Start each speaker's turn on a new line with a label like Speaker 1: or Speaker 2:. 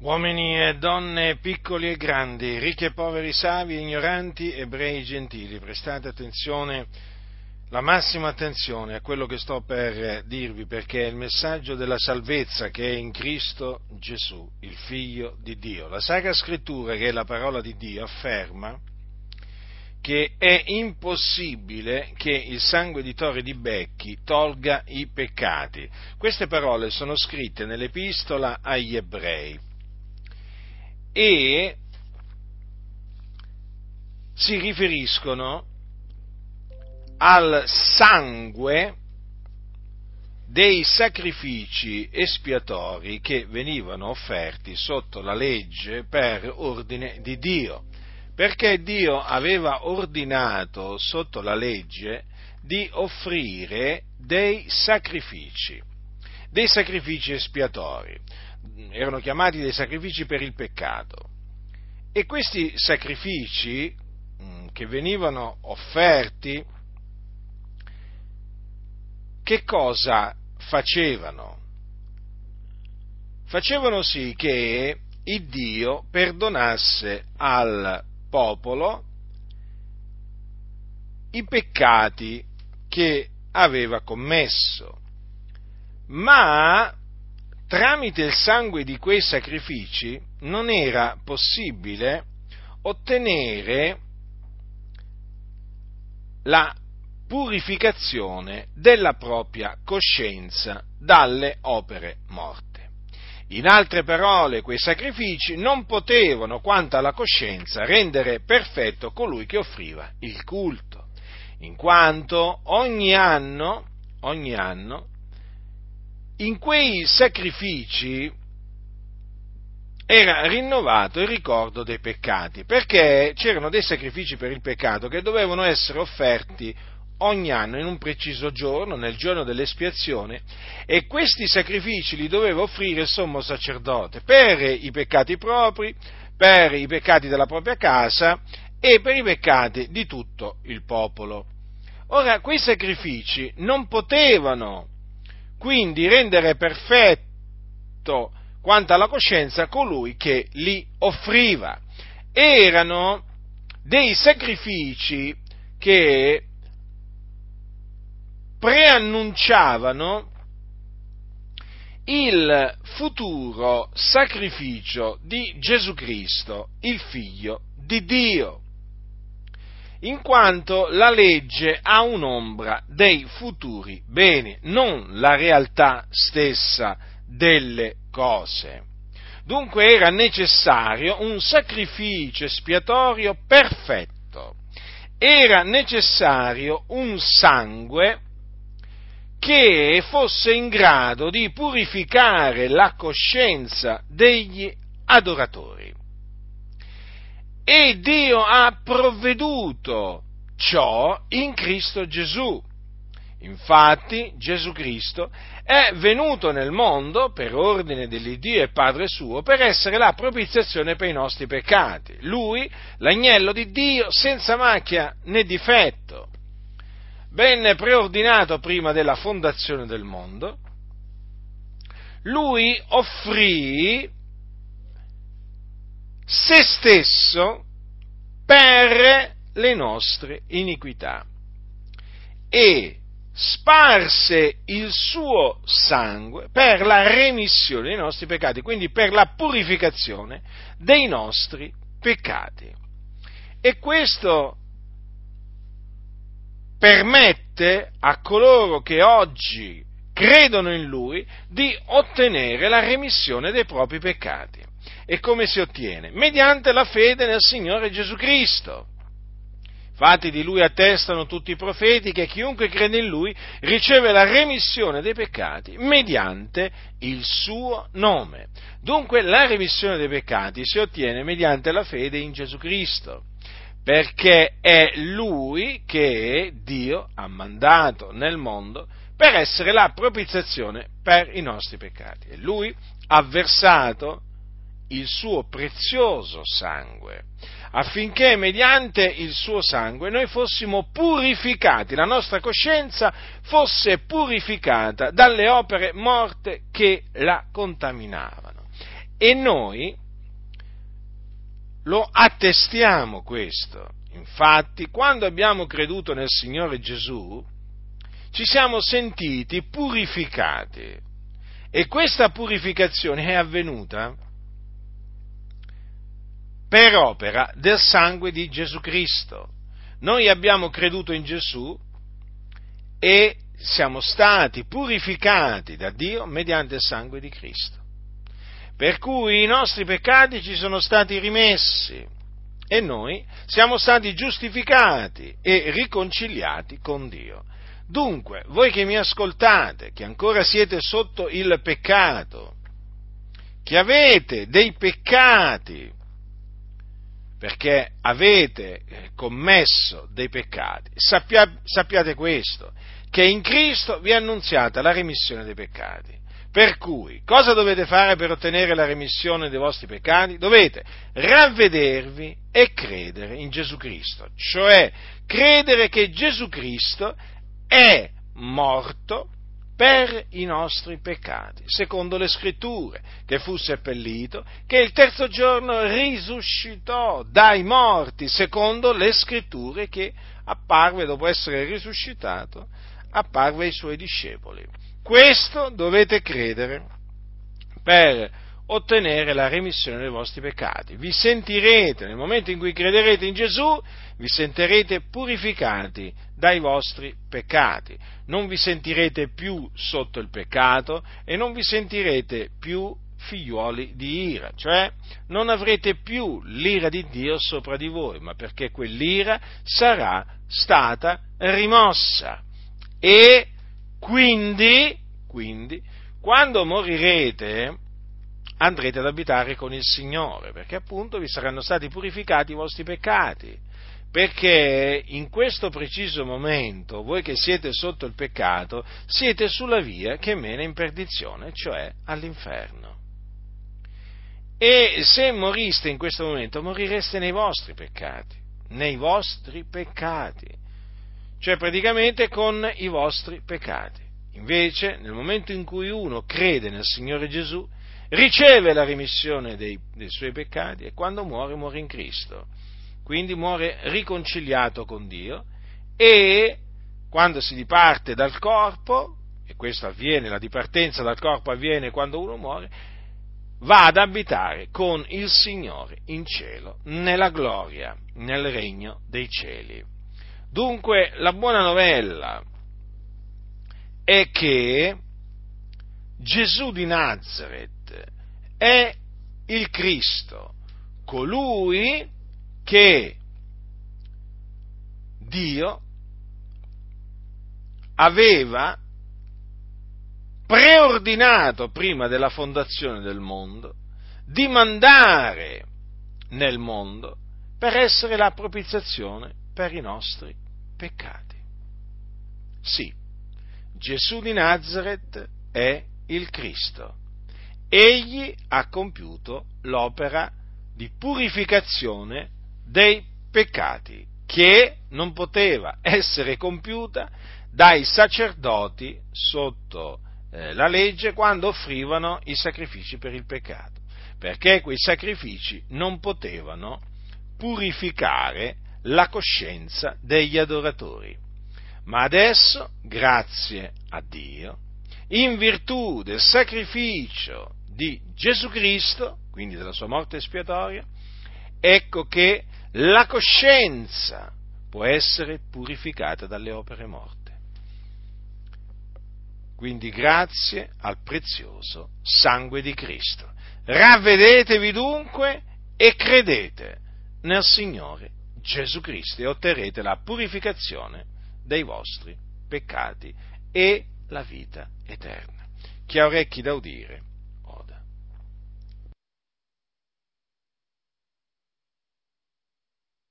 Speaker 1: Uomini e donne, piccoli e grandi, ricchi e poveri, savi ignoranti, ebrei e gentili, prestate attenzione, la massima attenzione a quello che sto per dirvi, perché è il messaggio della salvezza che è in Cristo Gesù, il Figlio di Dio. La Sacra Scrittura, che è la parola di Dio, afferma che è impossibile che il sangue di Torre di Becchi tolga i peccati. Queste parole sono scritte nell'epistola agli ebrei e si riferiscono al sangue dei sacrifici espiatori che venivano offerti sotto la legge per ordine di Dio, perché Dio aveva ordinato sotto la legge di offrire dei sacrifici, dei sacrifici espiatori erano chiamati dei sacrifici per il peccato. E questi sacrifici mm, che venivano offerti, che cosa facevano? Facevano sì che il Dio perdonasse al popolo i peccati che aveva commesso, ma tramite il sangue di quei sacrifici non era possibile ottenere la purificazione della propria coscienza dalle opere morte. In altre parole, quei sacrifici non potevano, quanto alla coscienza, rendere perfetto colui che offriva il culto, in quanto ogni anno, ogni anno in quei sacrifici era rinnovato il ricordo dei peccati, perché c'erano dei sacrifici per il peccato che dovevano essere offerti ogni anno in un preciso giorno, nel giorno dell'espiazione, e questi sacrifici li doveva offrire il sommo sacerdote per i peccati propri, per i peccati della propria casa e per i peccati di tutto il popolo. Ora, quei sacrifici non potevano quindi rendere perfetto quanto alla coscienza colui che li offriva. Erano dei sacrifici che preannunciavano il futuro sacrificio di Gesù Cristo, il figlio di Dio in quanto la legge ha un'ombra dei futuri beni, non la realtà stessa delle cose. Dunque era necessario un sacrificio espiatorio perfetto, era necessario un sangue che fosse in grado di purificare la coscienza degli adoratori. E Dio ha provveduto ciò in Cristo Gesù. Infatti Gesù Cristo è venuto nel mondo per ordine dell'Iddio e Padre suo per essere la propiziazione per i nostri peccati. Lui, l'agnello di Dio, senza macchia né difetto, venne preordinato prima della fondazione del mondo. Lui offrì se stesso per le nostre iniquità e sparse il suo sangue per la remissione dei nostri peccati, quindi per la purificazione dei nostri peccati. E questo permette a coloro che oggi credono in Lui di ottenere la remissione dei propri peccati. E come si ottiene? Mediante la fede nel Signore Gesù Cristo. Infatti di lui attestano tutti i profeti che chiunque crede in lui riceve la remissione dei peccati mediante il suo nome. Dunque la remissione dei peccati si ottiene mediante la fede in Gesù Cristo, perché è lui che Dio ha mandato nel mondo per essere la propiziazione per i nostri peccati. E lui ha versato il suo prezioso sangue, affinché mediante il suo sangue noi fossimo purificati, la nostra coscienza fosse purificata dalle opere morte che la contaminavano. E noi lo attestiamo questo. Infatti, quando abbiamo creduto nel Signore Gesù, ci siamo sentiti purificati. E questa purificazione è avvenuta per opera del sangue di Gesù Cristo. Noi abbiamo creduto in Gesù e siamo stati purificati da Dio mediante il sangue di Cristo. Per cui i nostri peccati ci sono stati rimessi e noi siamo stati giustificati e riconciliati con Dio. Dunque, voi che mi ascoltate, che ancora siete sotto il peccato, che avete dei peccati, perché avete commesso dei peccati, sappia, sappiate questo, che in Cristo vi è annunziata la remissione dei peccati. Per cui, cosa dovete fare per ottenere la remissione dei vostri peccati? Dovete ravvedervi e credere in Gesù Cristo, cioè credere che Gesù Cristo è morto per i nostri peccati, secondo le scritture, che fu seppellito, che il terzo giorno risuscitò dai morti, secondo le scritture che apparve dopo essere risuscitato, apparve ai suoi discepoli. Questo dovete credere per ottenere la remissione dei vostri peccati. Vi sentirete, nel momento in cui crederete in Gesù, vi sentirete purificati dai vostri peccati. Non vi sentirete più sotto il peccato e non vi sentirete più figliuoli di ira, cioè non avrete più l'ira di Dio sopra di voi, ma perché quell'ira sarà stata rimossa. E quindi, quindi quando morirete, andrete ad abitare con il Signore, perché appunto vi saranno stati purificati i vostri peccati, perché in questo preciso momento, voi che siete sotto il peccato, siete sulla via che mena in perdizione, cioè all'inferno. E se moriste in questo momento, morireste nei vostri peccati, nei vostri peccati, cioè praticamente con i vostri peccati. Invece, nel momento in cui uno crede nel Signore Gesù, riceve la remissione dei, dei suoi peccati e quando muore muore in Cristo. Quindi muore riconciliato con Dio e quando si diparte dal corpo, e questo avviene, la dipartenza dal corpo avviene quando uno muore, va ad abitare con il Signore in cielo, nella gloria, nel regno dei cieli. Dunque la buona novella è che Gesù di Nazareth è il Cristo, colui che Dio aveva preordinato prima della fondazione del mondo di mandare nel mondo per essere la propiziazione per i nostri peccati. Sì, Gesù di Nazareth è il Cristo, egli ha compiuto l'opera di purificazione dei peccati che non poteva essere compiuta dai sacerdoti sotto eh, la legge quando offrivano i sacrifici per il peccato, perché quei sacrifici non potevano purificare la coscienza degli adoratori. Ma adesso, grazie a Dio, in virtù del sacrificio di Gesù Cristo, quindi della sua morte espiatoria, ecco che la coscienza può essere purificata dalle opere morte. Quindi grazie al prezioso sangue di Cristo. Ravvedetevi dunque e credete nel Signore Gesù Cristo e otterrete la purificazione dei vostri peccati e la vita eterna. Chi ha orecchi da udire,